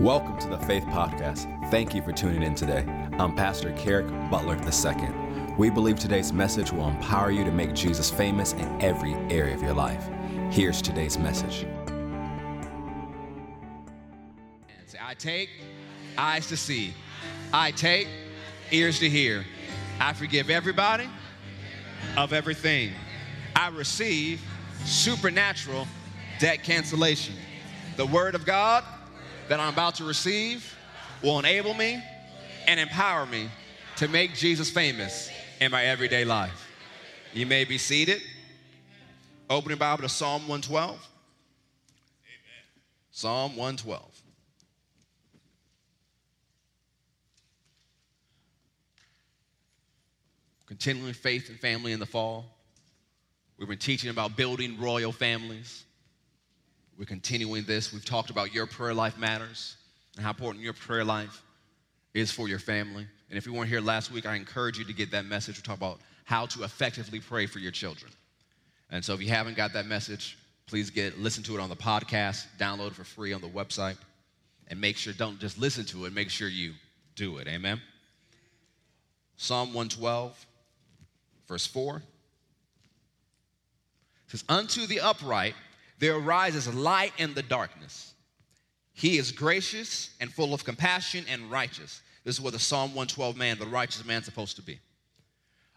Welcome to the Faith Podcast. Thank you for tuning in today. I'm Pastor Kerrick Butler II. We believe today's message will empower you to make Jesus famous in every area of your life. Here's today's message. I take eyes to see. I take ears to hear. I forgive everybody of everything. I receive supernatural debt cancellation. The word of God that I'm about to receive will enable me and empower me to make Jesus famous in my everyday life. You may be seated. Open your Bible to Psalm 112. Amen. Psalm 112. Continuing faith and family in the fall. We've been teaching about building royal families. We're continuing this. We've talked about your prayer life matters and how important your prayer life is for your family. And if you weren't here last week, I encourage you to get that message. We talk about how to effectively pray for your children. And so if you haven't got that message, please get listen to it on the podcast, download it for free on the website, and make sure don't just listen to it, make sure you do it. Amen. Psalm 112, verse 4 says, Unto the upright there arises light in the darkness. He is gracious and full of compassion and righteous. This is what the Psalm 112 man, the righteous man, is supposed to be.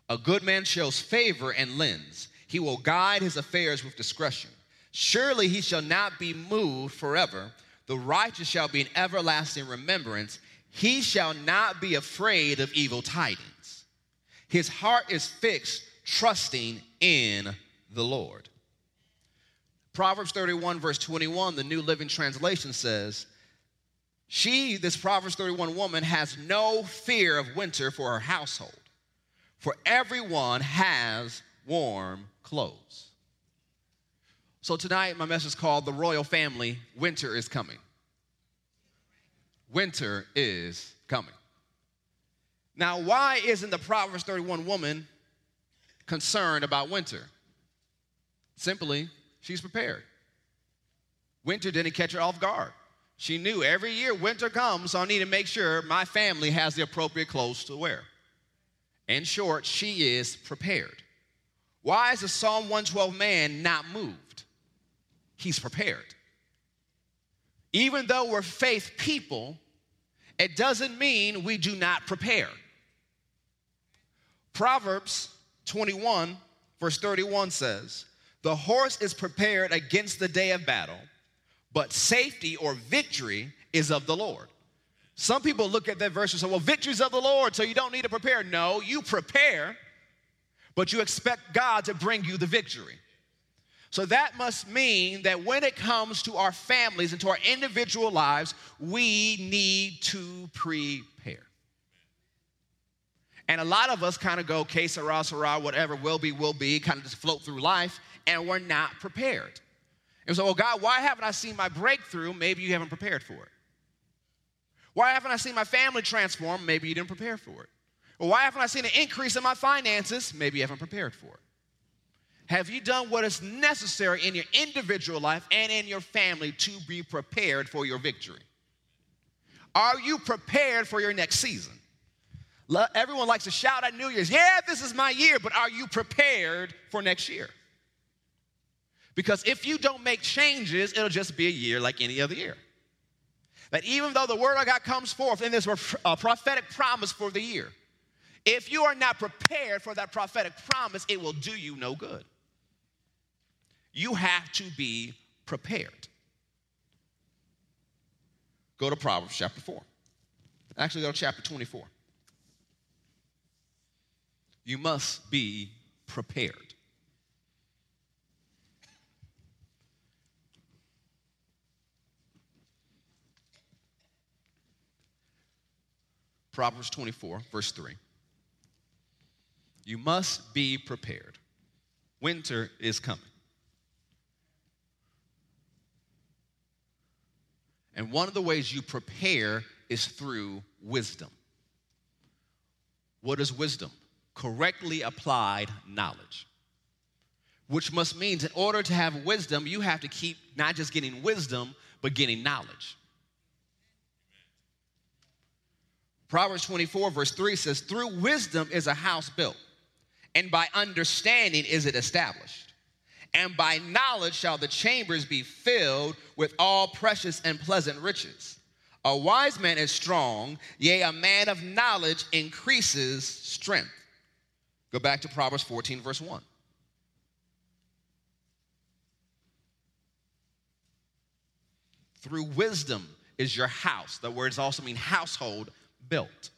A good man shows favor and lends. He will guide his affairs with discretion. Surely he shall not be moved forever. The righteous shall be in everlasting remembrance. He shall not be afraid of evil tidings. His heart is fixed, trusting in the Lord. Proverbs 31, verse 21, the New Living Translation says, She, this Proverbs 31 woman, has no fear of winter for her household, for everyone has warm clothes. So tonight, my message is called The Royal Family Winter is Coming. Winter is coming. Now, why isn't the Proverbs 31 woman concerned about winter? Simply she's prepared. Winter didn't catch her off guard. She knew every year winter comes, so I need to make sure my family has the appropriate clothes to wear. In short, she is prepared. Why is the Psalm 112 man not moved? He's prepared. Even though we're faith people, it doesn't mean we do not prepare. Proverbs 21, verse 31 says, the horse is prepared against the day of battle, but safety or victory is of the Lord. Some people look at that verse and say, well, victory's of the Lord, so you don't need to prepare. No, you prepare, but you expect God to bring you the victory. So that must mean that when it comes to our families and to our individual lives, we need to prepare. And a lot of us kind of go, que sera, sera, whatever will be, will be, kind of just float through life and we're not prepared. And so, well, God, why haven't I seen my breakthrough? Maybe you haven't prepared for it. Why haven't I seen my family transform? Maybe you didn't prepare for it. Well, why haven't I seen an increase in my finances? Maybe you haven't prepared for it. Have you done what is necessary in your individual life and in your family to be prepared for your victory? Are you prepared for your next season? Everyone likes to shout at New Year's, yeah, this is my year, but are you prepared for next year? Because if you don't make changes, it'll just be a year like any other year. That even though the word of God comes forth and there's a uh, prophetic promise for the year, if you are not prepared for that prophetic promise, it will do you no good. You have to be prepared. Go to Proverbs chapter 4. Actually, go to chapter 24. You must be prepared. Proverbs 24, verse 3. You must be prepared. Winter is coming. And one of the ways you prepare is through wisdom. What is wisdom? Correctly applied knowledge. Which must mean, in order to have wisdom, you have to keep not just getting wisdom, but getting knowledge. Proverbs 24, verse 3 says, Through wisdom is a house built, and by understanding is it established. And by knowledge shall the chambers be filled with all precious and pleasant riches. A wise man is strong, yea, a man of knowledge increases strength. Go back to Proverbs 14, verse 1. Through wisdom is your house. The words also mean household built.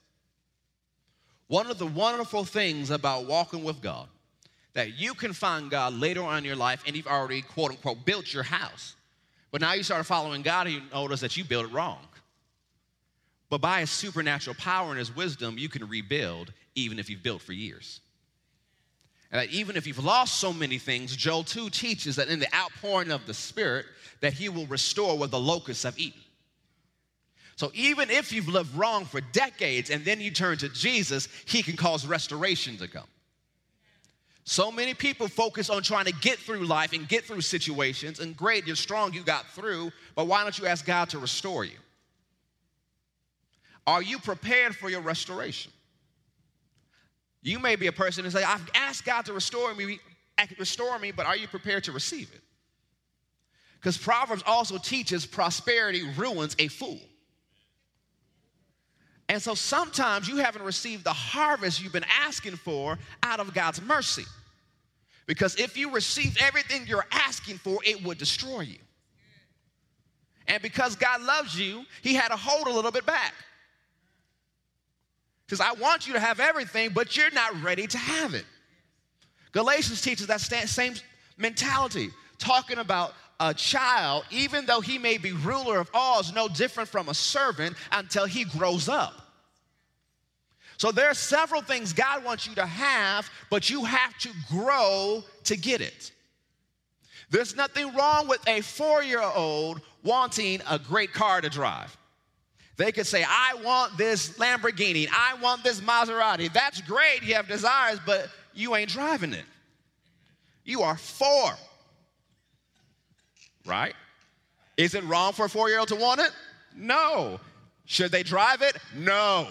One of the wonderful things about walking with God that you can find God later on in your life and you've already quote unquote built your house. But now you start following God and you notice that you built it wrong. But by his supernatural power and his wisdom, you can rebuild even if you've built for years. And that even if you've lost so many things, Joel 2 teaches that in the outpouring of the Spirit, that he will restore what the locusts have eaten. So even if you've lived wrong for decades and then you turn to Jesus, he can cause restoration to come. So many people focus on trying to get through life and get through situations, and great, you're strong, you got through, but why don't you ask God to restore you? Are you prepared for your restoration? You may be a person who say, I've asked God to restore me, restore me, but are you prepared to receive it? Because Proverbs also teaches prosperity ruins a fool. And so sometimes you haven't received the harvest you've been asking for out of God's mercy. Because if you received everything you're asking for, it would destroy you. And because God loves you, He had to hold a little bit back. Because I want you to have everything, but you're not ready to have it. Galatians teaches that same mentality, talking about a child, even though he may be ruler of all, is no different from a servant until he grows up. So there are several things God wants you to have, but you have to grow to get it. There's nothing wrong with a four year old wanting a great car to drive. They could say, I want this Lamborghini, I want this Maserati. That's great, you have desires, but you ain't driving it. You are four, right? Is it wrong for a four year old to want it? No. Should they drive it? No.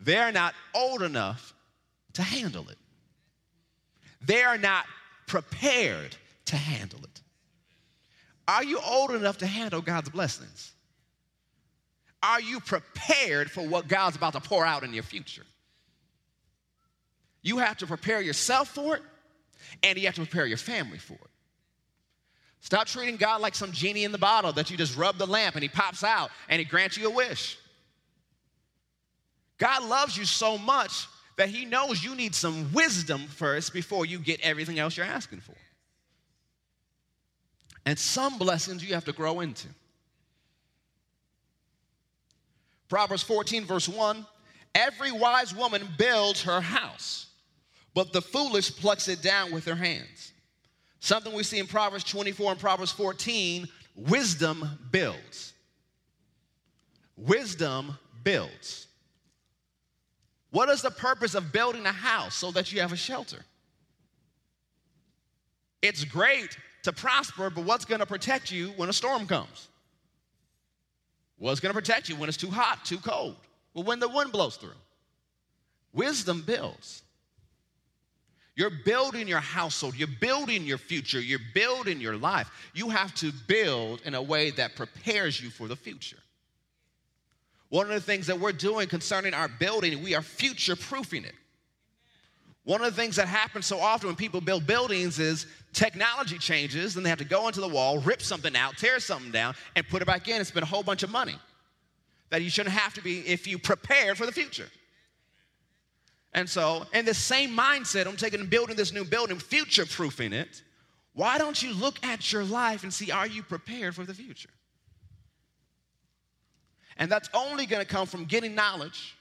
They're not old enough to handle it. They are not prepared to handle it. Are you old enough to handle God's blessings? Are you prepared for what God's about to pour out in your future? You have to prepare yourself for it, and you have to prepare your family for it. Stop treating God like some genie in the bottle that you just rub the lamp and he pops out and he grants you a wish. God loves you so much that He knows you need some wisdom first before you get everything else you're asking for. And some blessings you have to grow into. Proverbs 14, verse 1 Every wise woman builds her house, but the foolish plucks it down with her hands. Something we see in Proverbs 24 and Proverbs 14 wisdom builds. Wisdom builds. What is the purpose of building a house so that you have a shelter? It's great to prosper, but what's going to protect you when a storm comes? What's going to protect you when it's too hot, too cold? Well, when the wind blows through. Wisdom builds. You're building your household, you're building your future, you're building your life. You have to build in a way that prepares you for the future. One of the things that we're doing concerning our building, we are future proofing it. One of the things that happens so often when people build buildings is technology changes and they have to go into the wall, rip something out, tear something down, and put it back in and spend a whole bunch of money that you shouldn't have to be if you prepare for the future. And so, in the same mindset, I'm taking and building this new building, future proofing it. Why don't you look at your life and see, are you prepared for the future? And that's only going to come from getting knowledge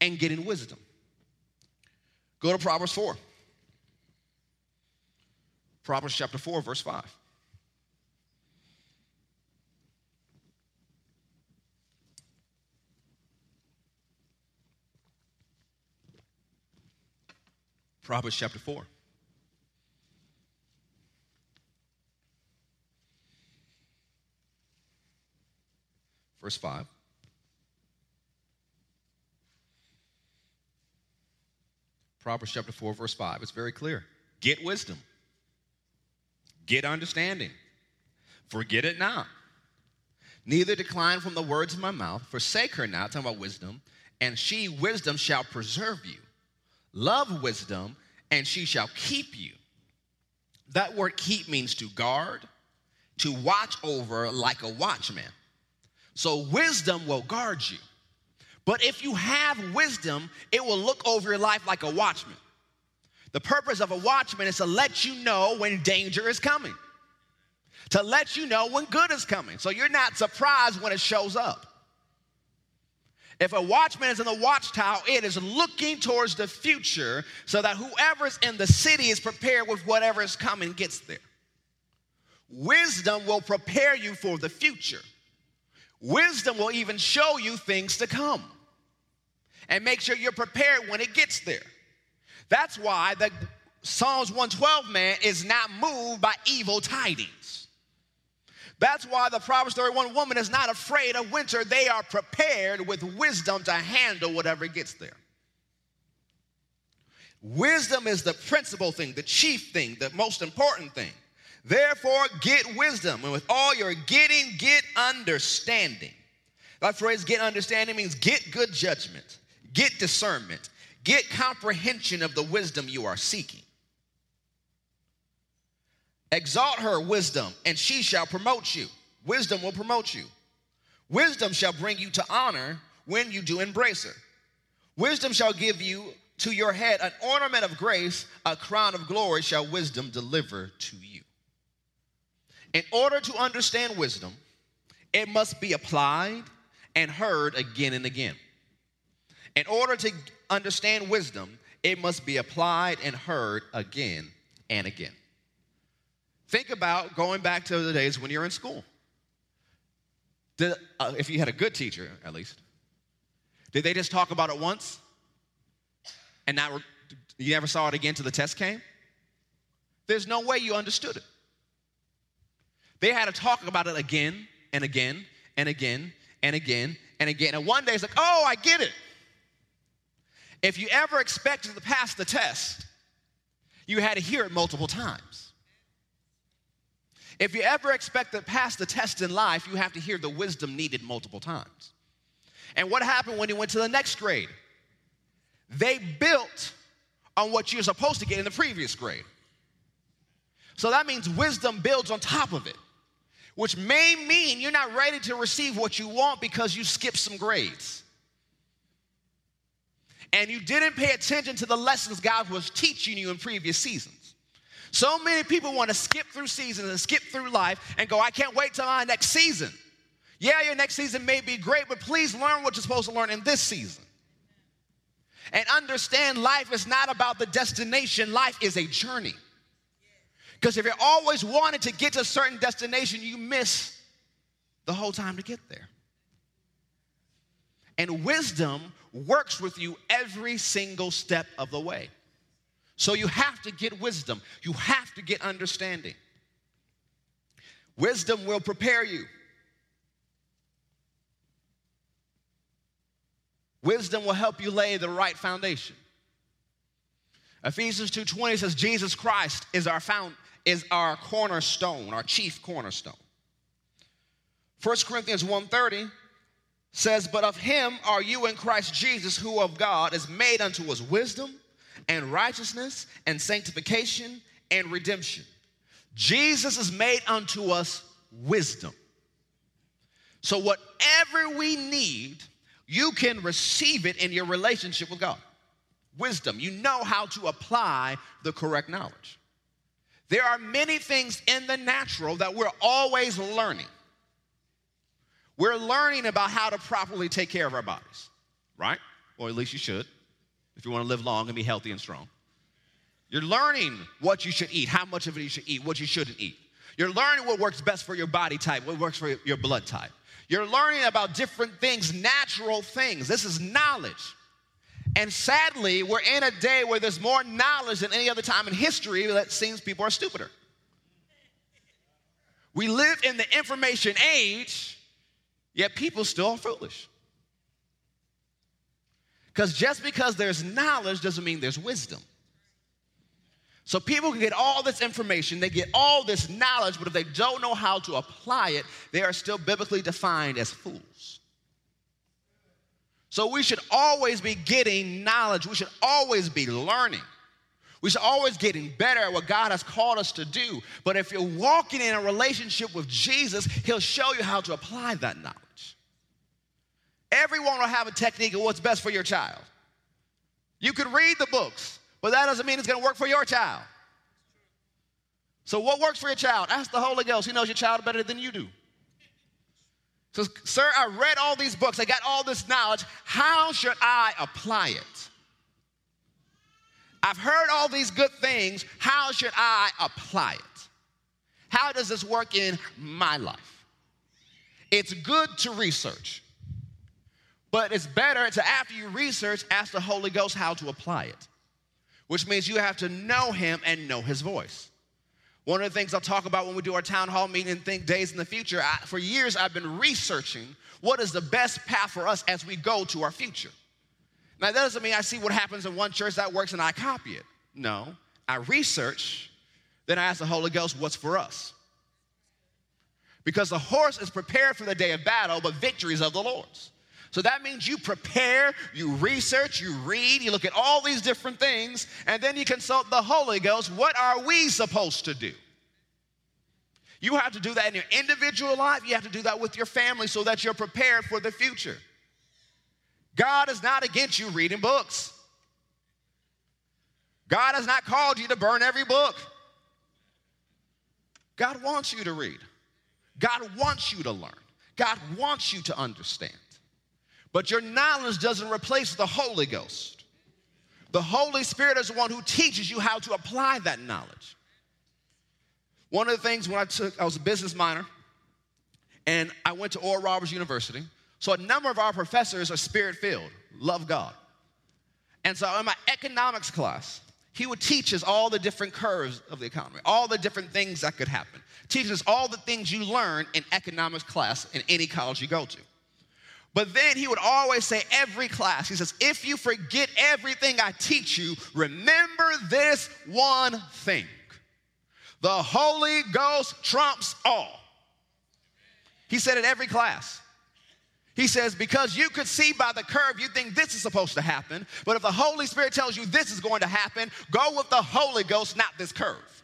and getting wisdom. Go to Proverbs 4. Proverbs chapter 4, verse 5. Proverbs chapter 4. Verse 5. Proverbs chapter 4, verse 5. It's very clear. Get wisdom get understanding, forget it not. Neither decline from the words of my mouth, forsake her not, talking about wisdom, and she, wisdom, shall preserve you. Love wisdom, and she shall keep you. That word keep means to guard, to watch over like a watchman. So wisdom will guard you. But if you have wisdom, it will look over your life like a watchman. The purpose of a watchman is to let you know when danger is coming, to let you know when good is coming. So you're not surprised when it shows up. If a watchman is in the watchtower, it is looking towards the future so that whoever's in the city is prepared with whatever is coming gets there. Wisdom will prepare you for the future. Wisdom will even show you things to come and make sure you're prepared when it gets there. That's why the Psalms 112 man is not moved by evil tidings. That's why the Proverbs 31 woman is not afraid of winter. They are prepared with wisdom to handle whatever gets there. Wisdom is the principal thing, the chief thing, the most important thing. Therefore, get wisdom, and with all your getting, get understanding. That phrase, get understanding, means get good judgment, get discernment, get comprehension of the wisdom you are seeking. Exalt her, wisdom, and she shall promote you. Wisdom will promote you. Wisdom shall bring you to honor when you do embrace her. Wisdom shall give you to your head an ornament of grace, a crown of glory shall wisdom deliver to you. In order to understand wisdom, it must be applied and heard again and again. In order to understand wisdom, it must be applied and heard again and again. Think about going back to the days when you're in school. Did, uh, if you had a good teacher, at least, did they just talk about it once and not you never saw it again till the test came? There's no way you understood it. They had to talk about it again and again and again and again and again. And one day it's like, oh, I get it. If you ever expected to pass the test, you had to hear it multiple times. If you ever expect to pass the test in life, you have to hear the wisdom needed multiple times. And what happened when you went to the next grade? They built on what you're supposed to get in the previous grade. So that means wisdom builds on top of it, which may mean you're not ready to receive what you want because you skipped some grades. And you didn't pay attention to the lessons God was teaching you in previous seasons. So many people want to skip through seasons and skip through life and go, I can't wait till my next season. Yeah, your next season may be great, but please learn what you're supposed to learn in this season. And understand life is not about the destination, life is a journey. Because if you're always wanting to get to a certain destination, you miss the whole time to get there. And wisdom works with you every single step of the way. So you have to get wisdom, you have to get understanding. Wisdom will prepare you. Wisdom will help you lay the right foundation. Ephesians 2:20 says Jesus Christ is our found is our cornerstone, our chief cornerstone. 1 Corinthians 1:30 says, But of him are you in Christ Jesus, who of God is made unto us wisdom and righteousness and sanctification and redemption. Jesus is made unto us wisdom. So, whatever we need, you can receive it in your relationship with God. Wisdom. You know how to apply the correct knowledge. There are many things in the natural that we're always learning. We're learning about how to properly take care of our bodies, right? Or at least you should, if you want to live long and be healthy and strong. You're learning what you should eat, how much of it you should eat, what you shouldn't eat. You're learning what works best for your body type, what works for your blood type. You're learning about different things, natural things. This is knowledge. And sadly, we're in a day where there's more knowledge than any other time in history that seems people are stupider. We live in the information age Yet people still are foolish. Because just because there's knowledge doesn't mean there's wisdom. So people can get all this information, they get all this knowledge, but if they don't know how to apply it, they are still biblically defined as fools. So we should always be getting knowledge, we should always be learning. We should always getting better at what God has called us to do. But if you're walking in a relationship with Jesus, He'll show you how to apply that knowledge. Everyone will have a technique of what's best for your child. You could read the books, but that doesn't mean it's going to work for your child. So, what works for your child? Ask the Holy Ghost. He knows your child better than you do. So, sir, I read all these books, I got all this knowledge. How should I apply it? I've heard all these good things. How should I apply it? How does this work in my life? It's good to research, but it's better to, after you research, ask the Holy Ghost how to apply it, which means you have to know Him and know His voice. One of the things I'll talk about when we do our town hall meeting and think days in the future, I, for years I've been researching what is the best path for us as we go to our future. Now, that doesn't mean I see what happens in one church that works and I copy it. No, I research, then I ask the Holy Ghost, what's for us? Because the horse is prepared for the day of battle, but victory is of the Lord's. So that means you prepare, you research, you read, you look at all these different things, and then you consult the Holy Ghost. What are we supposed to do? You have to do that in your individual life, you have to do that with your family so that you're prepared for the future. God is not against you reading books. God has not called you to burn every book. God wants you to read. God wants you to learn. God wants you to understand. But your knowledge doesn't replace the Holy Ghost. The Holy Spirit is the one who teaches you how to apply that knowledge. One of the things when I took, I was a business minor, and I went to Oral Roberts University. So a number of our professors are spirit filled, love God. And so in my economics class, he would teach us all the different curves of the economy, all the different things that could happen. Teach us all the things you learn in economics class in any college you go to. But then he would always say, every class, he says, if you forget everything I teach you, remember this one thing the Holy Ghost trumps all. He said it every class. He says, because you could see by the curve, you think this is supposed to happen. But if the Holy Spirit tells you this is going to happen, go with the Holy Ghost, not this curve.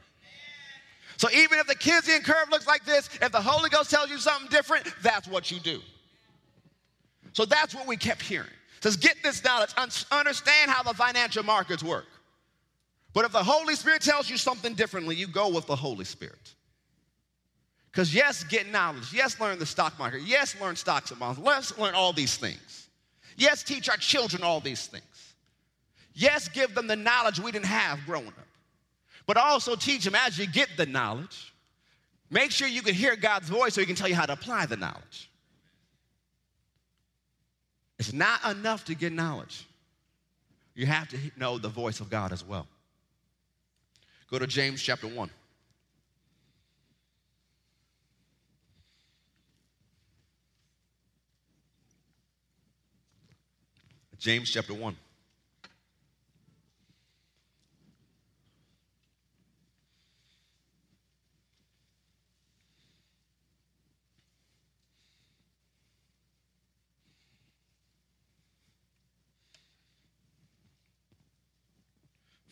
So even if the Keynesian curve looks like this, if the Holy Ghost tells you something different, that's what you do. So that's what we kept hearing. It says, get this knowledge, understand how the financial markets work. But if the Holy Spirit tells you something differently, you go with the Holy Spirit. Because, yes, get knowledge. Yes, learn the stock market. Yes, learn stocks and bonds. Let's learn all these things. Yes, teach our children all these things. Yes, give them the knowledge we didn't have growing up. But also teach them as you get the knowledge, make sure you can hear God's voice so He can tell you how to apply the knowledge. It's not enough to get knowledge, you have to know the voice of God as well. Go to James chapter 1. James chapter 1.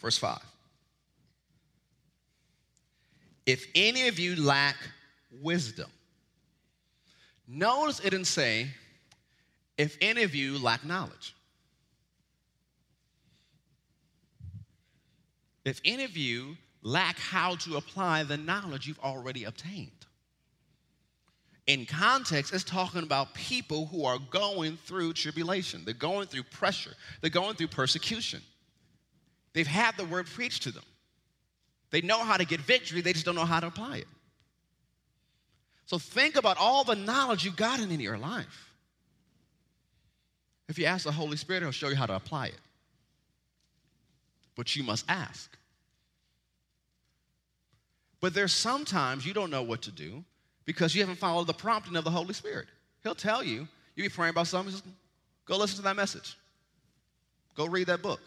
Verse 5. If any of you lack wisdom, notice it didn't say, if any of you lack knowledge. If any of you lack how to apply the knowledge you've already obtained. In context, it's talking about people who are going through tribulation, they're going through pressure, they're going through persecution. They've had the word preached to them. They know how to get victory, they just don't know how to apply it. So think about all the knowledge you've gotten in your life. If you ask the Holy Spirit, He'll show you how to apply it but you must ask. But there's sometimes you don't know what to do because you haven't followed the prompting of the Holy Spirit. He'll tell you, you be praying about something, just go listen to that message. Go read that book.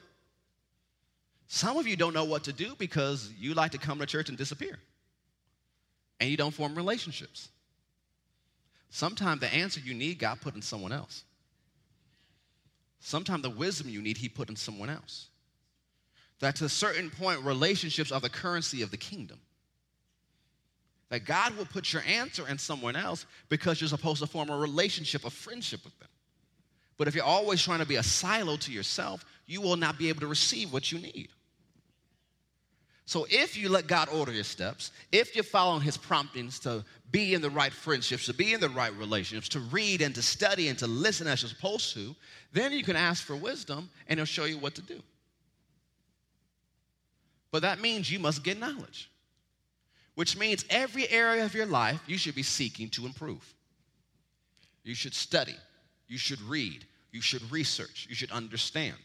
Some of you don't know what to do because you like to come to church and disappear. And you don't form relationships. Sometimes the answer you need, God put in someone else. Sometimes the wisdom you need, He put in someone else. That to a certain point, relationships are the currency of the kingdom. That God will put your answer in someone else because you're supposed to form a relationship, a friendship with them. But if you're always trying to be a silo to yourself, you will not be able to receive what you need. So if you let God order your steps, if you're following his promptings to be in the right friendships, to be in the right relationships, to read and to study and to listen as you're supposed to, then you can ask for wisdom and he'll show you what to do. But that means you must get knowledge, which means every area of your life you should be seeking to improve. You should study, you should read, you should research, you should understand.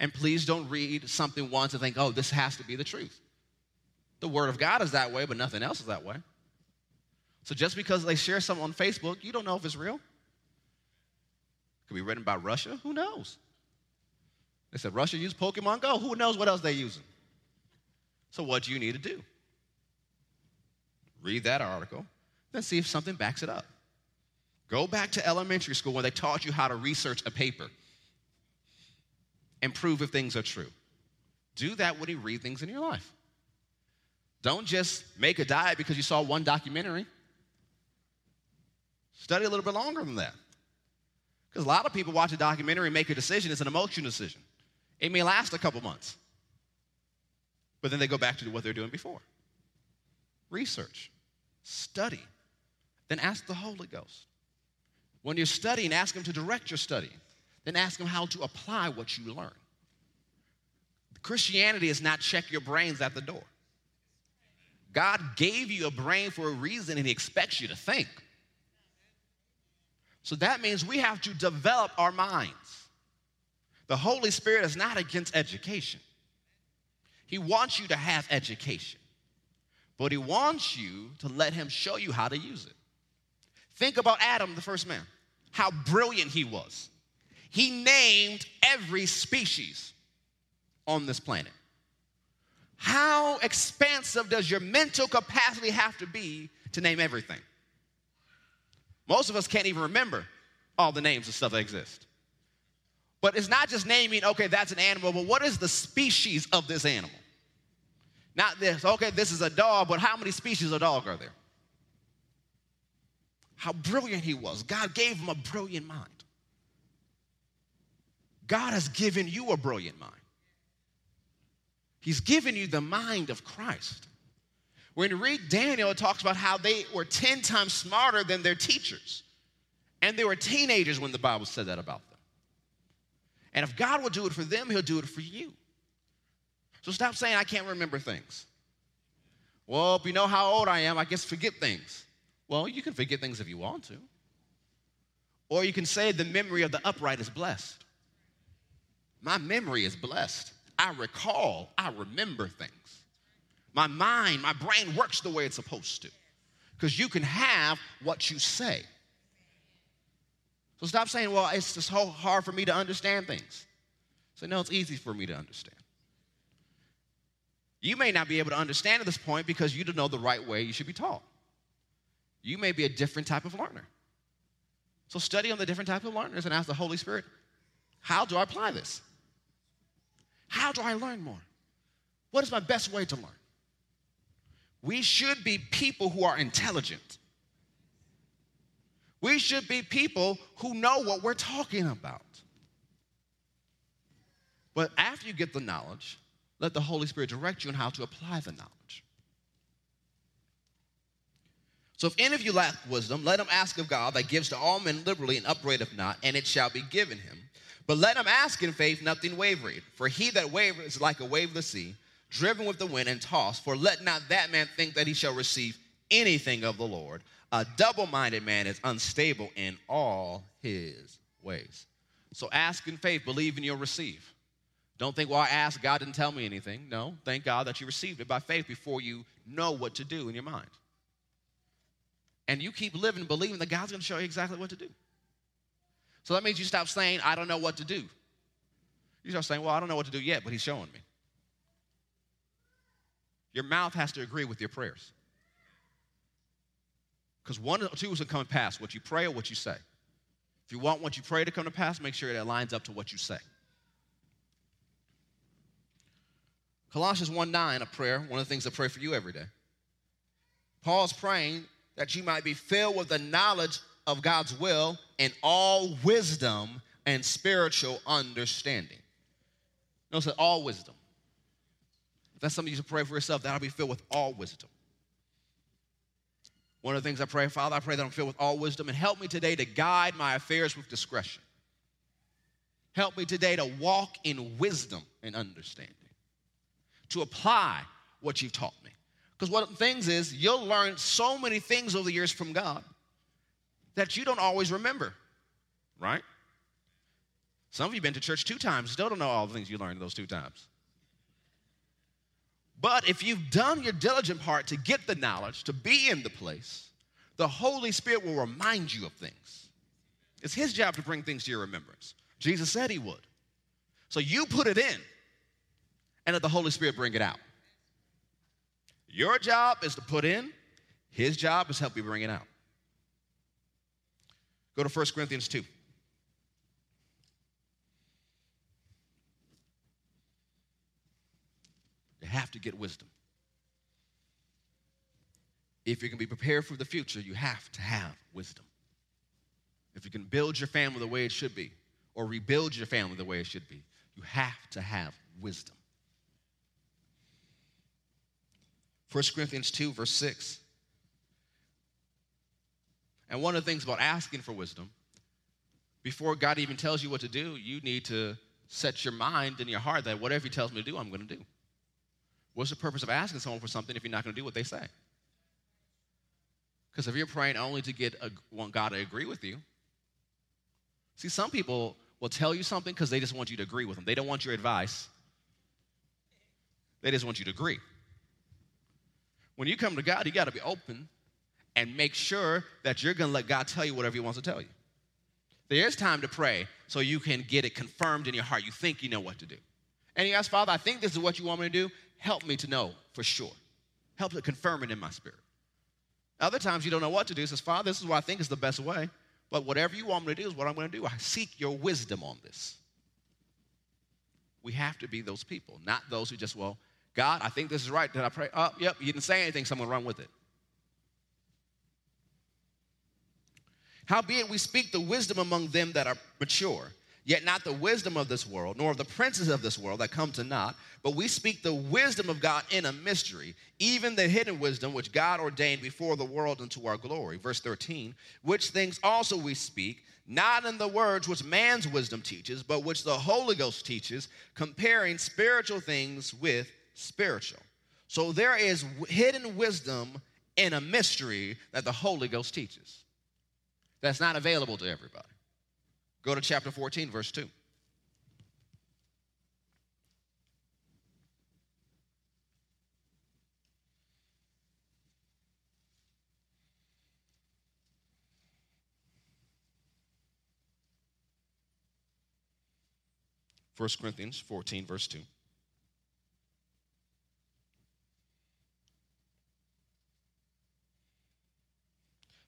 And please don't read something once and think, oh, this has to be the truth. The Word of God is that way, but nothing else is that way. So just because they share something on Facebook, you don't know if it's real. It could be written by Russia. Who knows? They said Russia used Pokemon Go. Who knows what else they're using? So what do you need to do? Read that article, then see if something backs it up. Go back to elementary school when they taught you how to research a paper and prove if things are true. Do that when you read things in your life. Don't just make a diet because you saw one documentary. Study a little bit longer than that. Because a lot of people watch a documentary and make a decision, it's an emotional decision. It may last a couple months, but then they go back to what they're doing before. Research, study, then ask the Holy Ghost. When you're studying, ask Him to direct your study. Then ask Him how to apply what you learn. Christianity is not check your brains at the door. God gave you a brain for a reason and He expects you to think. So that means we have to develop our minds. The Holy Spirit is not against education, He wants you to have education, but He wants you to let Him show you how to use it. Think about Adam, the first man, how brilliant he was. He named every species on this planet. How expansive does your mental capacity have to be to name everything? Most of us can't even remember all the names of stuff that exist. But it's not just naming, okay, that's an animal, but what is the species of this animal? Not this, okay, this is a dog, but how many species of dog are there? how brilliant he was. God gave him a brilliant mind. God has given you a brilliant mind. He's given you the mind of Christ. When you read Daniel, it talks about how they were 10 times smarter than their teachers. And they were teenagers when the Bible said that about them. And if God will do it for them, He'll do it for you. So stop saying, I can't remember things. Well, if you know how old I am, I guess forget things. Well, you can forget things if you want to. Or you can say, the memory of the upright is blessed. My memory is blessed. I recall, I remember things. My mind, my brain works the way it's supposed to. Because you can have what you say. So stop saying, well, it's just so hard for me to understand things. Say, no, it's easy for me to understand. You may not be able to understand at this point because you don't know the right way you should be taught. You may be a different type of learner. So study on the different type of learners and ask the Holy Spirit, how do I apply this? How do I learn more? What is my best way to learn? We should be people who are intelligent. We should be people who know what we're talking about. But after you get the knowledge, let the Holy Spirit direct you on how to apply the knowledge. So if any of you lack wisdom, let him ask of God that gives to all men liberally and upbraideth not, and it shall be given him. But let him ask in faith, nothing wavering. For he that wavereth is like a wave of the sea, driven with the wind and tossed. For let not that man think that he shall receive anything of the Lord. A double minded man is unstable in all his ways. So ask in faith, believe and you'll receive. Don't think, well, I asked, God didn't tell me anything. No, thank God that you received it by faith before you know what to do in your mind and you keep living believing that God's going to show you exactly what to do. So that means you stop saying, I don't know what to do. You start saying, Well, I don't know what to do yet, but He's showing me. Your mouth has to agree with your prayers. Because one or two is going to come to pass what you pray or what you say. If you want what you pray to come to pass, make sure it lines up to what you say. Colossians 1 9, a prayer, one of the things I pray for you every day. Paul's praying that you might be filled with the knowledge of God's will and all wisdom and spiritual understanding. Notice that all wisdom. If that's something you should pray for yourself, that'll be filled with all wisdom. One of the things I pray, Father, I pray that I'm filled with all wisdom and help me today to guide my affairs with discretion. Help me today to walk in wisdom and understanding, to apply what you've taught me. Because one of the things is, you'll learn so many things over the years from God that you don't always remember, right? Some of you been to church two times, still don't know all the things you learned those two times. But if you've done your diligent part to get the knowledge, to be in the place, the Holy Spirit will remind you of things. It's His job to bring things to your remembrance. Jesus said He would. So you put it in, and let the Holy Spirit bring it out. Your job is to put in, His job is help you bring it out. Go to 1 Corinthians 2. Have to get wisdom. If you're going to be prepared for the future, you have to have wisdom. If you can build your family the way it should be, or rebuild your family the way it should be, you have to have wisdom. 1 Corinthians 2, verse 6. And one of the things about asking for wisdom, before God even tells you what to do, you need to set your mind and your heart that whatever He tells me to do, I'm going to do. What's the purpose of asking someone for something if you're not going to do what they say? Because if you're praying only to get a, want God to agree with you, see, some people will tell you something because they just want you to agree with them. They don't want your advice. They just want you to agree. When you come to God, you got to be open and make sure that you're going to let God tell you whatever He wants to tell you. There is time to pray so you can get it confirmed in your heart. You think you know what to do. And you ask, Father, I think this is what you want me to do help me to know for sure. Help to confirm it in my spirit. Other times you don't know what to do. Says, Father, this is what I think is the best way. But whatever you want me to do is what I'm going to do. I seek your wisdom on this. We have to be those people, not those who just, well, God, I think this is right. Did I pray? Oh, yep, you didn't say anything, so I'm going to run with it. Howbeit we speak the wisdom among them that are mature Yet not the wisdom of this world, nor of the princes of this world that come to naught, but we speak the wisdom of God in a mystery, even the hidden wisdom which God ordained before the world unto our glory. Verse 13, which things also we speak, not in the words which man's wisdom teaches, but which the Holy Ghost teaches, comparing spiritual things with spiritual. So there is hidden wisdom in a mystery that the Holy Ghost teaches. That's not available to everybody. Go to chapter 14, verse 2. First Corinthians 14, verse 2.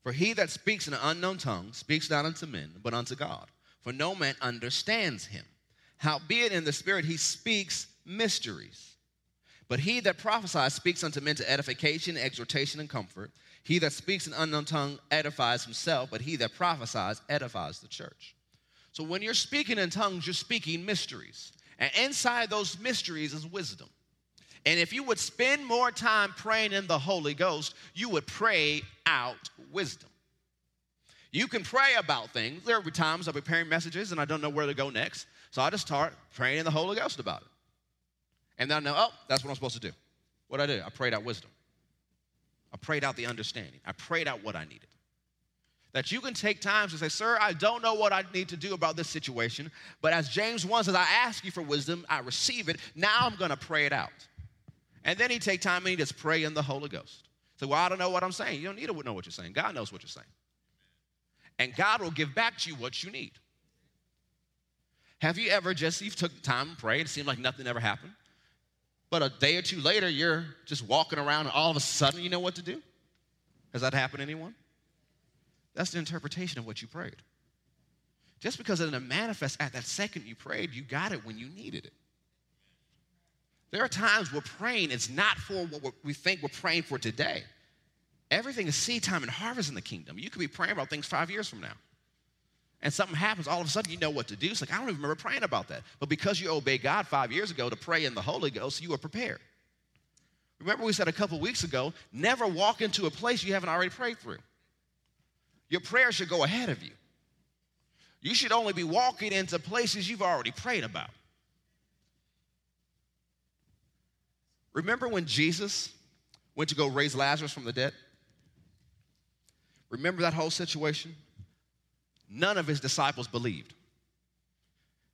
For he that speaks in an unknown tongue speaks not unto men, but unto God for no man understands him. Howbeit in the Spirit he speaks mysteries. But he that prophesies speaks unto men to edification, exhortation, and comfort. He that speaks in unknown tongue edifies himself, but he that prophesies edifies the church. So when you're speaking in tongues, you're speaking mysteries. And inside those mysteries is wisdom. And if you would spend more time praying in the Holy Ghost, you would pray out wisdom. You can pray about things. There will be times I'm preparing messages and I don't know where to go next. So I just start praying in the Holy Ghost about it. And then I know, oh, that's what I'm supposed to do. What I do? I prayed out wisdom. I prayed out the understanding. I prayed out what I needed. That you can take time to say, Sir, I don't know what I need to do about this situation, but as James 1 says, I ask you for wisdom, I receive it, now I'm going to pray it out. And then he take time and he just pray in the Holy Ghost. Say, well, I don't know what I'm saying. You don't need to know what you're saying. God knows what you're saying and God will give back to you what you need. Have you ever just, you've took time and prayed, it seemed like nothing ever happened? But a day or two later, you're just walking around and all of a sudden you know what to do? Has that happened to anyone? That's the interpretation of what you prayed. Just because it didn't manifest at that second you prayed, you got it when you needed it. There are times we're praying, it's not for what we think we're praying for today. Everything is seed time and harvest in the kingdom. You could be praying about things five years from now. And something happens, all of a sudden you know what to do. It's like, I don't even remember praying about that. But because you obeyed God five years ago to pray in the Holy Ghost, you were prepared. Remember, we said a couple weeks ago never walk into a place you haven't already prayed through. Your prayer should go ahead of you. You should only be walking into places you've already prayed about. Remember when Jesus went to go raise Lazarus from the dead? Remember that whole situation? None of his disciples believed.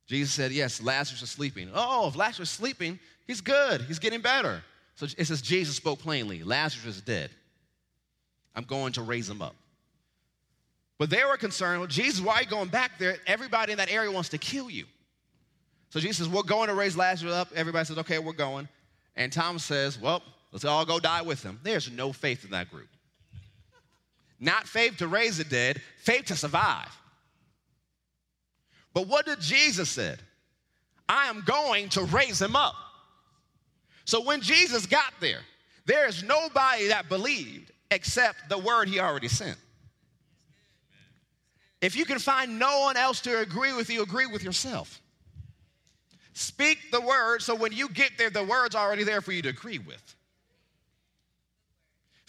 Jesus said, Yes, Lazarus is sleeping. Oh, if Lazarus is sleeping, he's good, he's getting better. So it says, Jesus spoke plainly Lazarus is dead. I'm going to raise him up. But they were concerned, well, Jesus, why are you going back there? Everybody in that area wants to kill you. So Jesus says, We're going to raise Lazarus up. Everybody says, Okay, we're going. And Thomas says, Well, let's all go die with him. There's no faith in that group. Not faith to raise the dead, faith to survive. But what did Jesus said? I am going to raise him up. So when Jesus got there, there is nobody that believed except the word he already sent. If you can find no one else to agree with you, agree with yourself. Speak the word so when you get there, the word's already there for you to agree with.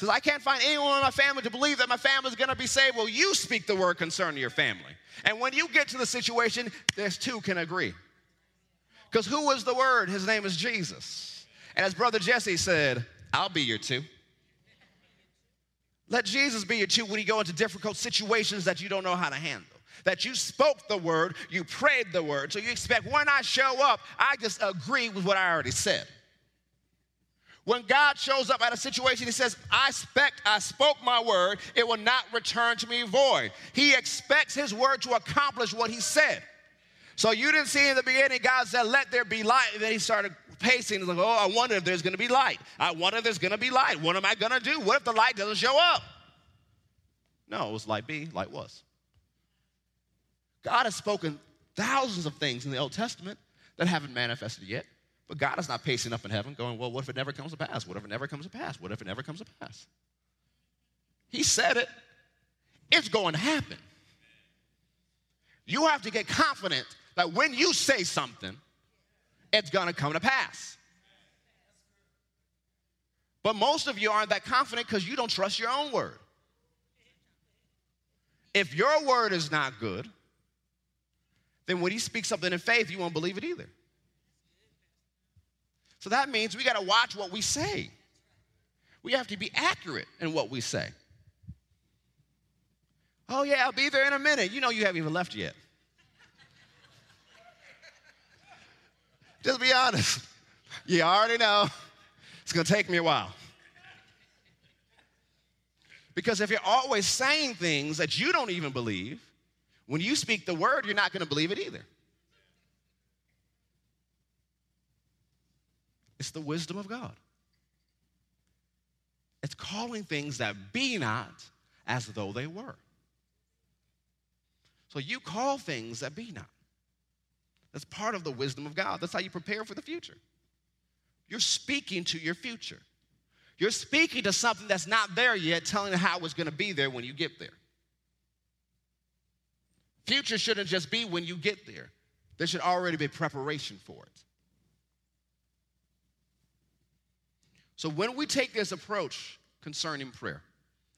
Says, I can't find anyone in my family to believe that my family is going to be saved. Well, you speak the word concerning your family. And when you get to the situation, there's two can agree. Because who was the word? His name is Jesus. And as Brother Jesse said, I'll be your two. Let Jesus be your two when you go into difficult situations that you don't know how to handle. That you spoke the word, you prayed the word. So you expect when I show up, I just agree with what I already said. When God shows up at a situation, He says, I expect, I spoke my word, it will not return to me void. He expects His word to accomplish what He said. So you didn't see in the beginning, God said, Let there be light. And then He started pacing. He's like, Oh, I wonder if there's going to be light. I wonder if there's going to be light. What am I going to do? What if the light doesn't show up? No, it was light be, light was. God has spoken thousands of things in the Old Testament that haven't manifested yet. But God is not pacing up in heaven going, Well, what if it never comes to pass? What if it never comes to pass? What if it never comes to pass? He said it, it's going to happen. You have to get confident that when you say something, it's going to come to pass. But most of you aren't that confident because you don't trust your own word. If your word is not good, then when you speak something in faith, you won't believe it either. So that means we got to watch what we say. We have to be accurate in what we say. Oh, yeah, I'll be there in a minute. You know, you haven't even left yet. Just be honest. You already know it's going to take me a while. Because if you're always saying things that you don't even believe, when you speak the word, you're not going to believe it either. It's the wisdom of God. It's calling things that be not as though they were. So you call things that be not. That's part of the wisdom of God. That's how you prepare for the future. You're speaking to your future. You're speaking to something that's not there yet, telling how it's going to be there when you get there. Future shouldn't just be when you get there, there should already be preparation for it. So when we take this approach concerning prayer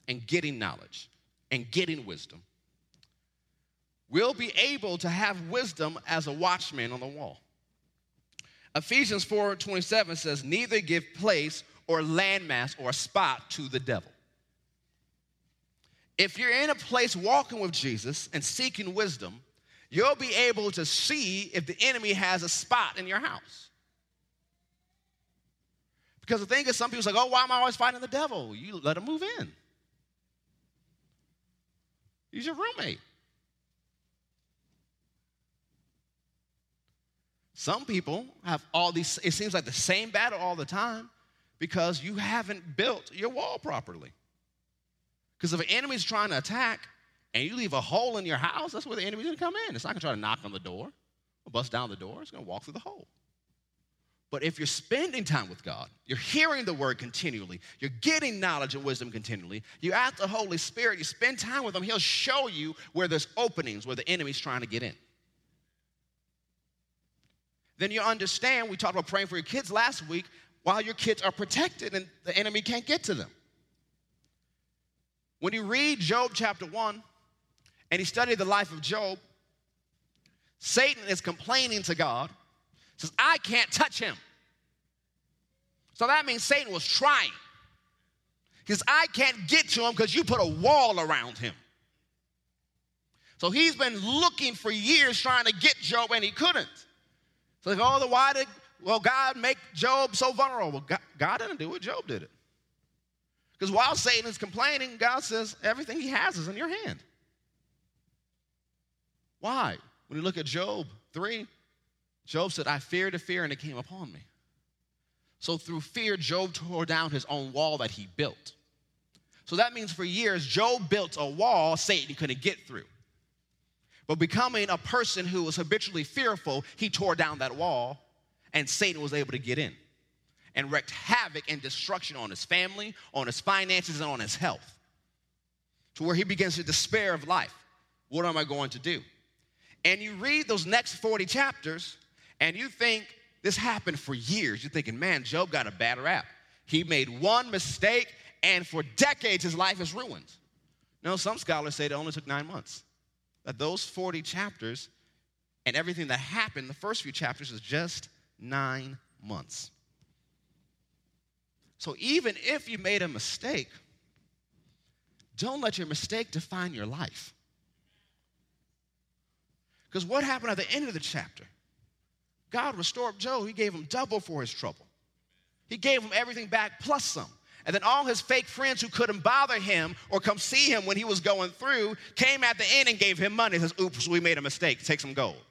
and getting knowledge and getting wisdom, we'll be able to have wisdom as a watchman on the wall. Ephesians 4 27 says, Neither give place or landmass or spot to the devil. If you're in a place walking with Jesus and seeking wisdom, you'll be able to see if the enemy has a spot in your house. Because the thing is, some people say, oh, why am I always fighting the devil? You let him move in. He's your roommate. Some people have all these, it seems like the same battle all the time because you haven't built your wall properly. Because if an enemy's trying to attack and you leave a hole in your house, that's where the enemy's gonna come in. It's not gonna try to knock on the door or bust down the door, it's gonna walk through the hole. But if you're spending time with God, you're hearing the word continually, you're getting knowledge and wisdom continually, you ask the Holy Spirit, you spend time with Him, He'll show you where there's openings, where the enemy's trying to get in. Then you understand, we talked about praying for your kids last week, while your kids are protected and the enemy can't get to them. When you read Job chapter 1 and you study the life of Job, Satan is complaining to God says, I can't touch him. So that means Satan was trying. Because I can't get to him because you put a wall around him. So he's been looking for years trying to get Job and he couldn't. So like, oh, the why did well God make Job so vulnerable? God, God didn't do it, Job did it. Because while Satan is complaining, God says everything he has is in your hand. Why? When you look at Job 3, Job said, I feared a fear and it came upon me. So through fear, Job tore down his own wall that he built. So that means for years, Job built a wall Satan couldn't get through. But becoming a person who was habitually fearful, he tore down that wall and Satan was able to get in and wreaked havoc and destruction on his family, on his finances, and on his health. To where he begins to despair of life. What am I going to do? And you read those next 40 chapters, and you think this happened for years. You're thinking, man, Job got a bad rap. He made one mistake, and for decades his life is ruined. No, some scholars say it only took nine months. That those 40 chapters and everything that happened, the first few chapters, is just nine months. So even if you made a mistake, don't let your mistake define your life. Because what happened at the end of the chapter? God restored Job. He gave him double for his trouble. He gave him everything back plus some. And then all his fake friends who couldn't bother him or come see him when he was going through came at the end and gave him money. He says, Oops, we made a mistake. Take some gold.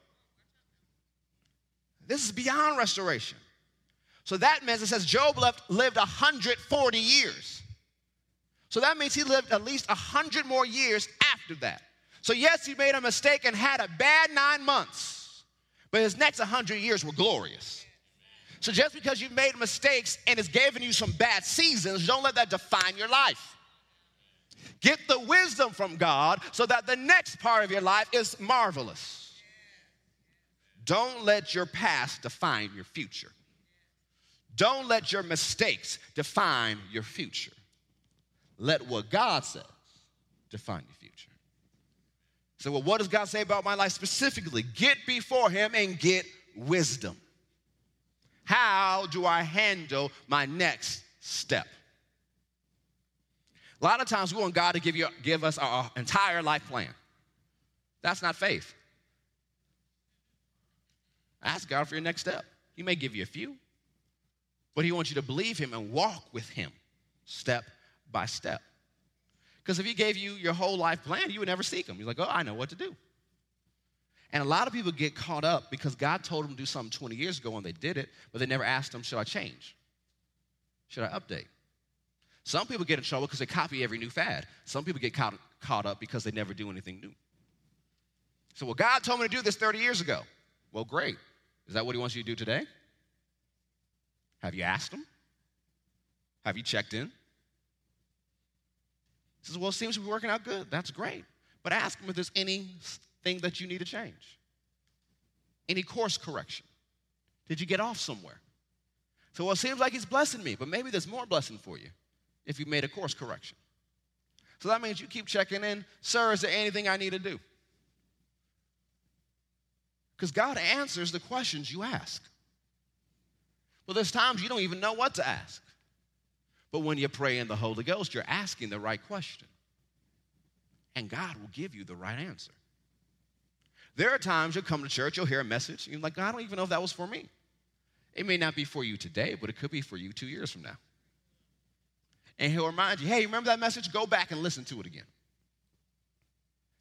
This is beyond restoration. So that means it says Job left, lived 140 years. So that means he lived at least 100 more years after that. So, yes, he made a mistake and had a bad nine months but his next 100 years were glorious. So just because you've made mistakes and it's given you some bad seasons, don't let that define your life. Get the wisdom from God so that the next part of your life is marvelous. Don't let your past define your future. Don't let your mistakes define your future. Let what God says define your future. So, well, what does God say about my life specifically? Get before Him and get wisdom. How do I handle my next step? A lot of times we want God to give, you, give us our entire life plan. That's not faith. Ask God for your next step. He may give you a few, but He wants you to believe Him and walk with Him step by step. Because if he gave you your whole life plan, you would never seek him. You're like, oh, I know what to do. And a lot of people get caught up because God told them to do something 20 years ago and they did it, but they never asked them, should I change? Should I update? Some people get in trouble because they copy every new fad. Some people get caught, caught up because they never do anything new. So, well, God told me to do this 30 years ago. Well, great. Is that what he wants you to do today? Have you asked him? Have you checked in? He says, Well, it seems to be working out good. That's great. But ask him if there's anything that you need to change. Any course correction. Did you get off somewhere? So, well, it seems like he's blessing me, but maybe there's more blessing for you if you made a course correction. So that means you keep checking in. Sir, is there anything I need to do? Because God answers the questions you ask. Well, there's times you don't even know what to ask. But when you pray in the Holy Ghost, you're asking the right question. And God will give you the right answer. There are times you'll come to church, you'll hear a message, and you're like, I don't even know if that was for me. It may not be for you today, but it could be for you two years from now. And he'll remind you, hey, remember that message? Go back and listen to it again.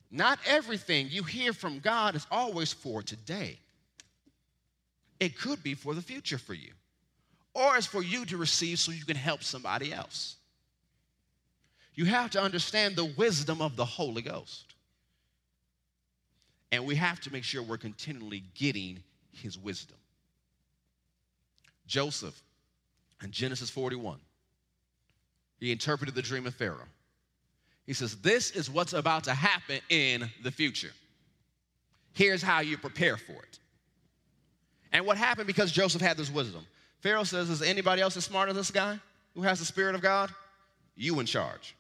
Not everything you hear from God is always for today. it could be for the future for you, or it's for you to receive so you can help somebody else. You have to understand the wisdom of the Holy Ghost. And we have to make sure we're continually getting his wisdom. Joseph in Genesis 41, he interpreted the dream of Pharaoh. He says, This is what's about to happen in the future. Here's how you prepare for it. And what happened because Joseph had this wisdom? Pharaoh says, Is anybody else as smart as this guy who has the Spirit of God? You in charge.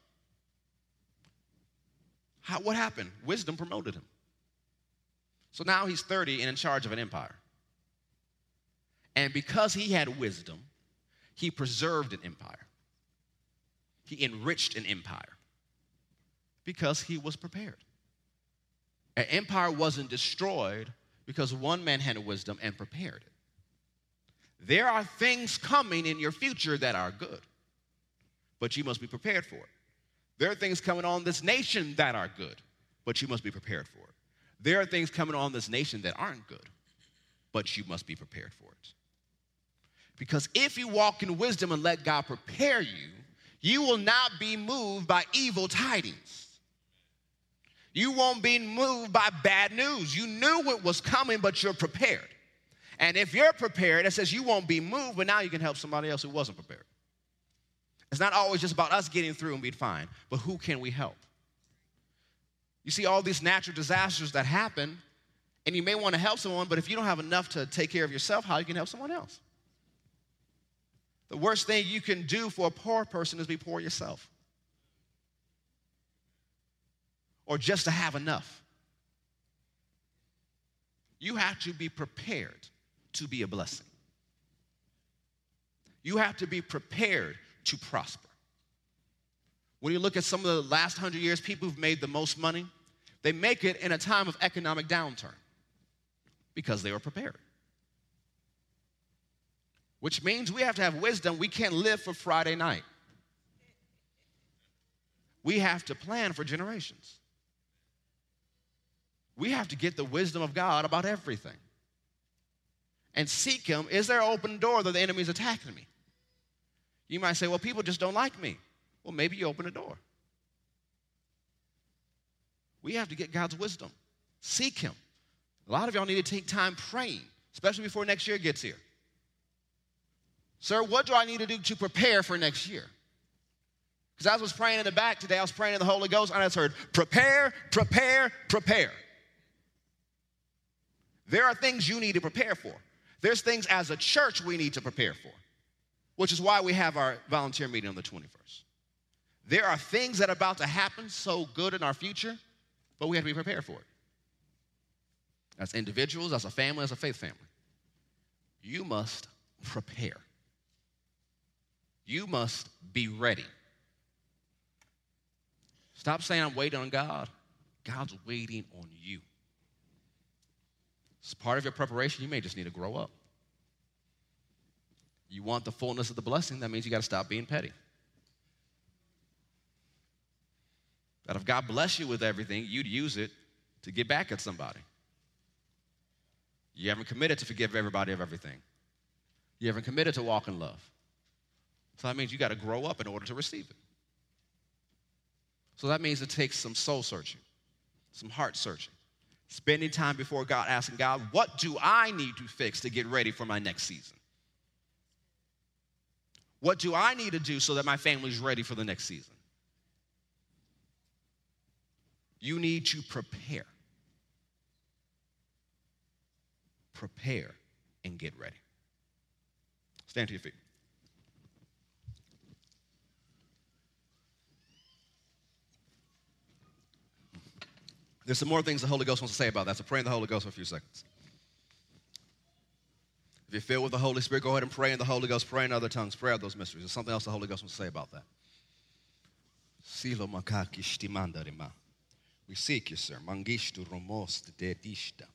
How, what happened? Wisdom promoted him. So now he's 30 and in charge of an empire. And because he had wisdom, he preserved an empire. He enriched an empire because he was prepared. An empire wasn't destroyed because one man had wisdom and prepared it. There are things coming in your future that are good, but you must be prepared for it. There are things coming on this nation that are good, but you must be prepared for it. There are things coming on this nation that aren't good, but you must be prepared for it. Because if you walk in wisdom and let God prepare you, you will not be moved by evil tidings. You won't be moved by bad news. You knew it was coming, but you're prepared. And if you're prepared, it says you won't be moved, but now you can help somebody else who wasn't prepared. It's not always just about us getting through and being fine, but who can we help? You see all these natural disasters that happen, and you may want to help someone, but if you don't have enough to take care of yourself, how you can help someone else? The worst thing you can do for a poor person is be poor yourself. Or just to have enough. You have to be prepared to be a blessing. You have to be prepared to prosper. When you look at some of the last hundred years, people who've made the most money, they make it in a time of economic downturn because they were prepared. Which means we have to have wisdom. We can't live for Friday night. We have to plan for generations. We have to get the wisdom of God about everything and seek Him. Is there an open door that the enemy is attacking me? You might say, well, people just don't like me. Well, maybe you open a door. We have to get God's wisdom, seek Him. A lot of y'all need to take time praying, especially before next year gets here. Sir, what do I need to do to prepare for next year? Because I was praying in the back today, I was praying in the Holy Ghost, and I just heard, prepare, prepare, prepare. There are things you need to prepare for. There's things as a church we need to prepare for which is why we have our volunteer meeting on the 21st. There are things that are about to happen so good in our future, but we have to be prepared for it. As individuals, as a family, as a faith family. You must prepare. You must be ready. Stop saying, I'm waiting on God. God's waiting on you. It's part of your preparation. You may just need to grow up. You want the fullness of the blessing, that means you got to stop being petty. That if God bless you with everything, you'd use it to get back at somebody. You haven't committed to forgive everybody of everything. You haven't committed to walk in love. So that means you got to grow up in order to receive it. So that means it takes some soul searching, some heart searching, spending time before God, asking God, what do I need to fix to get ready for my next season? What do I need to do so that my family's ready for the next season? You need to prepare. Prepare and get ready. Stand to your feet. There's some more things the Holy Ghost wants to say about that, so pray in the Holy Ghost for a few seconds. If you're filled with the Holy Spirit, go ahead and pray in the Holy Ghost, pray in other tongues, pray out those mysteries. There's something else the Holy Ghost wants to say about that. We seek you, sir. Mangishtu romost de dishta.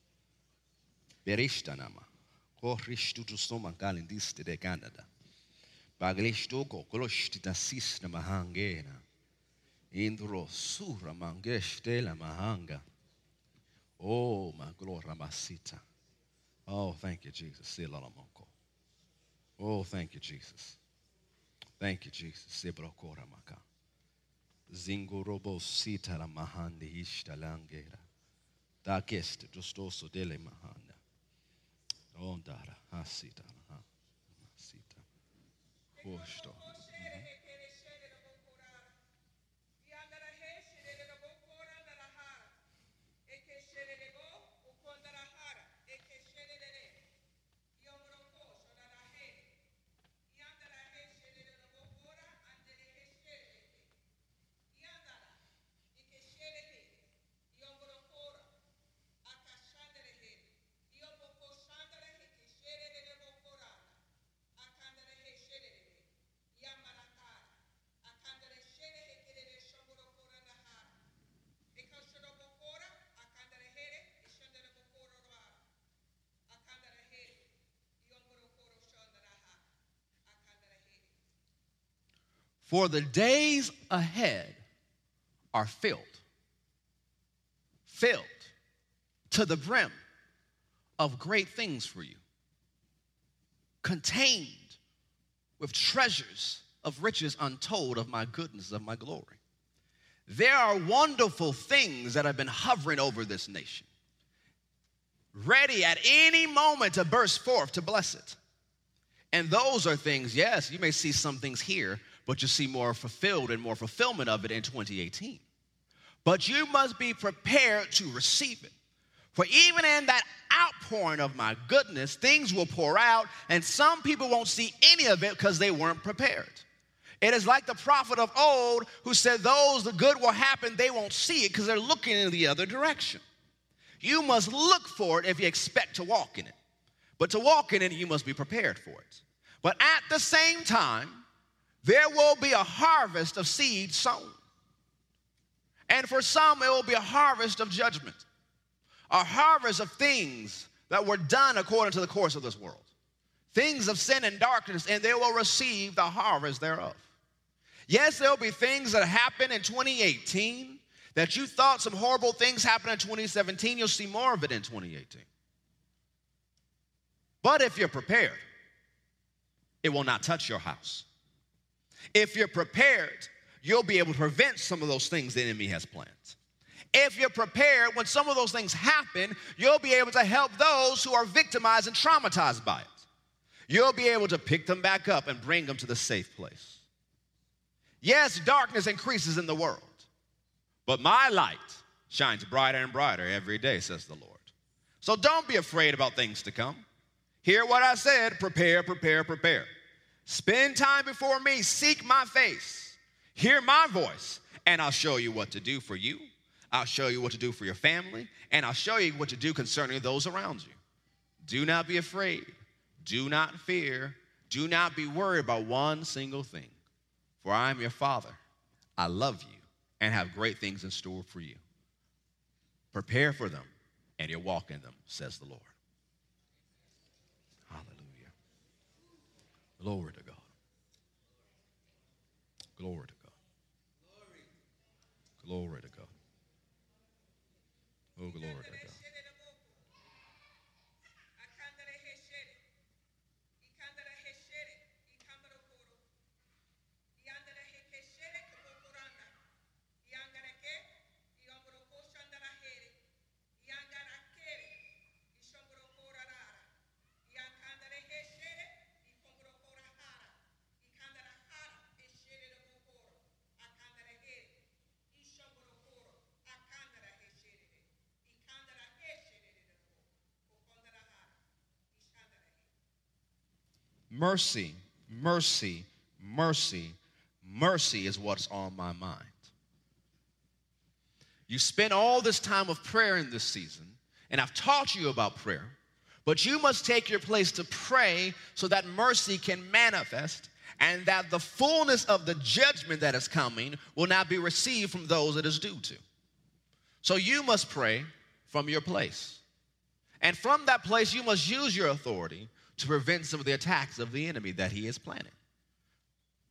Berishta nama. Korishtu tu soma galindiste de Canada. Baglishtu ko koloshti da sisna mahangena. Indro sura mangeshte la mahanga. Oh, ma glora masita. Oh, thank you, Jesus. Oh, thank you, Jesus. Thank you, Jesus. Zingorobo sitara mahandi ishtalangera. Dakest justoso dele mahanda. Ondara hasita. Hasita. Hosto. For the days ahead are filled, filled to the brim of great things for you, contained with treasures of riches untold of my goodness, of my glory. There are wonderful things that have been hovering over this nation, ready at any moment to burst forth to bless it. And those are things, yes, you may see some things here, but you see more fulfilled and more fulfillment of it in 2018. But you must be prepared to receive it. For even in that outpouring of my goodness, things will pour out, and some people won't see any of it because they weren't prepared. It is like the prophet of old who said, Those the good will happen, they won't see it because they're looking in the other direction. You must look for it if you expect to walk in it. But to walk in it, you must be prepared for it. But at the same time, there will be a harvest of seed sown. And for some, it will be a harvest of judgment, a harvest of things that were done according to the course of this world, things of sin and darkness, and they will receive the harvest thereof. Yes, there'll be things that happen in 2018 that you thought some horrible things happened in 2017, you'll see more of it in 2018. But if you're prepared, it will not touch your house. If you're prepared, you'll be able to prevent some of those things the enemy has planned. If you're prepared, when some of those things happen, you'll be able to help those who are victimized and traumatized by it. You'll be able to pick them back up and bring them to the safe place. Yes, darkness increases in the world, but my light shines brighter and brighter every day, says the Lord. So don't be afraid about things to come. Hear what I said prepare, prepare, prepare. Spend time before me, seek my face, hear my voice, and I'll show you what to do for you. I'll show you what to do for your family, and I'll show you what to do concerning those around you. Do not be afraid. Do not fear. Do not be worried about one single thing. For I am your Father. I love you and have great things in store for you. Prepare for them, and you'll walk in them, says the Lord. Glory to God. Glory to God. Glory to God. Oh, glory to God. Mercy, mercy, mercy, mercy is what's on my mind. You spend all this time of prayer in this season, and I've taught you about prayer, but you must take your place to pray so that mercy can manifest and that the fullness of the judgment that is coming will not be received from those it is due to. So you must pray from your place. And from that place, you must use your authority to prevent some of the attacks of the enemy that he is planning.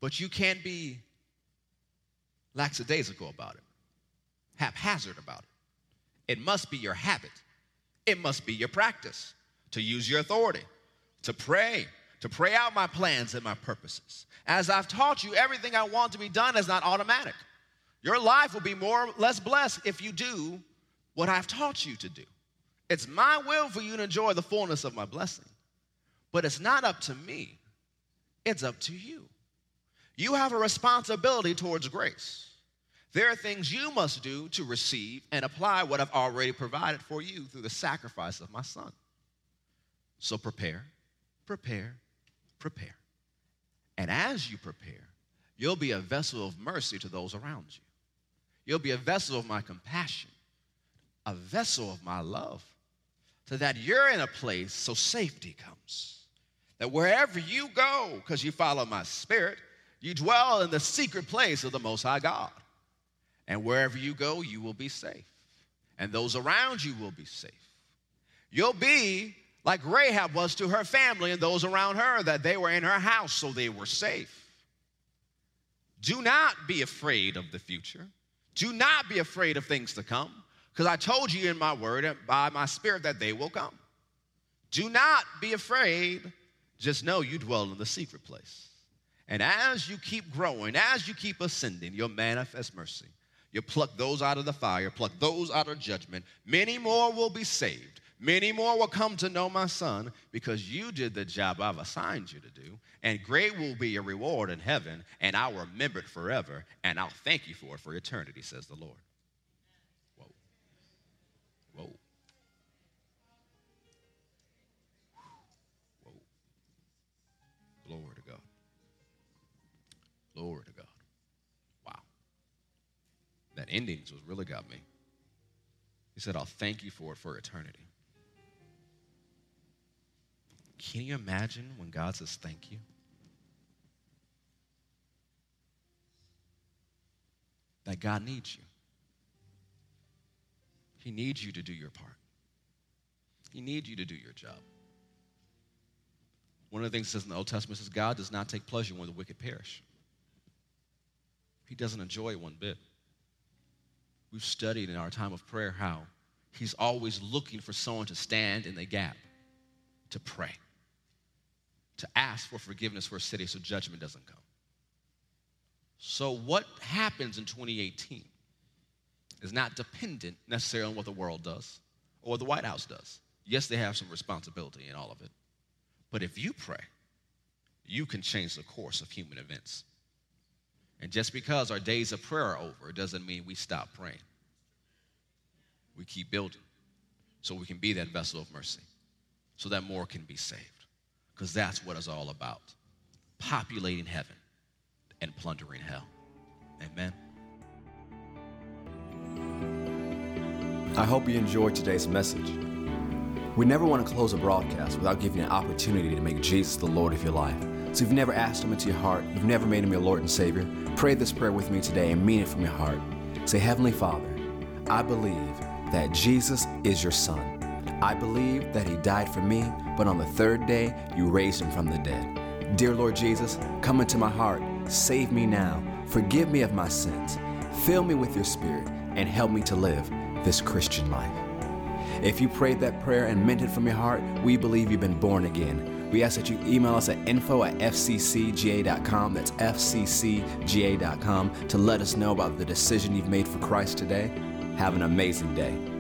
But you can't be lackadaisical about it, haphazard about it. It must be your habit, it must be your practice to use your authority, to pray, to pray out my plans and my purposes. As I've taught you, everything I want to be done is not automatic. Your life will be more or less blessed if you do what I've taught you to do. It's my will for you to enjoy the fullness of my blessing. But it's not up to me, it's up to you. You have a responsibility towards grace. There are things you must do to receive and apply what I've already provided for you through the sacrifice of my son. So prepare, prepare, prepare. And as you prepare, you'll be a vessel of mercy to those around you. You'll be a vessel of my compassion, a vessel of my love, so that you're in a place so safety comes. That wherever you go, because you follow my spirit, you dwell in the secret place of the Most High God. And wherever you go, you will be safe. And those around you will be safe. You'll be like Rahab was to her family and those around her, that they were in her house, so they were safe. Do not be afraid of the future. Do not be afraid of things to come, because I told you in my word and by my spirit that they will come. Do not be afraid. Just know you dwell in the secret place. And as you keep growing, as you keep ascending, you'll manifest mercy. You'll pluck those out of the fire, pluck those out of judgment. Many more will be saved. Many more will come to know my son because you did the job I've assigned you to do. And great will be your reward in heaven, and I'll remember it forever, and I'll thank you for it for eternity, says the Lord. Glory to God. Wow. That endings was really got me. He said, I'll thank you for it for eternity. Can you imagine when God says thank you? That God needs you. He needs you to do your part. He needs you to do your job. One of the things it says in the Old Testament says God does not take pleasure when the wicked perish. He doesn't enjoy one bit. We've studied in our time of prayer how He's always looking for someone to stand in the gap, to pray to ask for forgiveness for a city so judgment doesn't come. So, what happens in 2018 is not dependent necessarily on what the world does or what the White House does. Yes, they have some responsibility in all of it. But if you pray, you can change the course of human events. And just because our days of prayer are over, doesn't mean we stop praying. We keep building so we can be that vessel of mercy, so that more can be saved because that's what it's all about populating heaven and plundering hell. Amen. I hope you enjoyed today's message. We never want to close a broadcast without giving you an opportunity to make Jesus the Lord of your life. So if you've never asked Him into your heart, you've never made Him your Lord and Savior, pray this prayer with me today and mean it from your heart. Say, Heavenly Father, I believe that Jesus is your Son. I believe that He died for me but on the third day you raised him from the dead. Dear Lord Jesus, come into my heart, save me now, forgive me of my sins, fill me with your spirit, and help me to live this Christian life. If you prayed that prayer and meant it from your heart, we believe you've been born again. We ask that you email us at info at fccga.com, that's fccga.com, to let us know about the decision you've made for Christ today. Have an amazing day.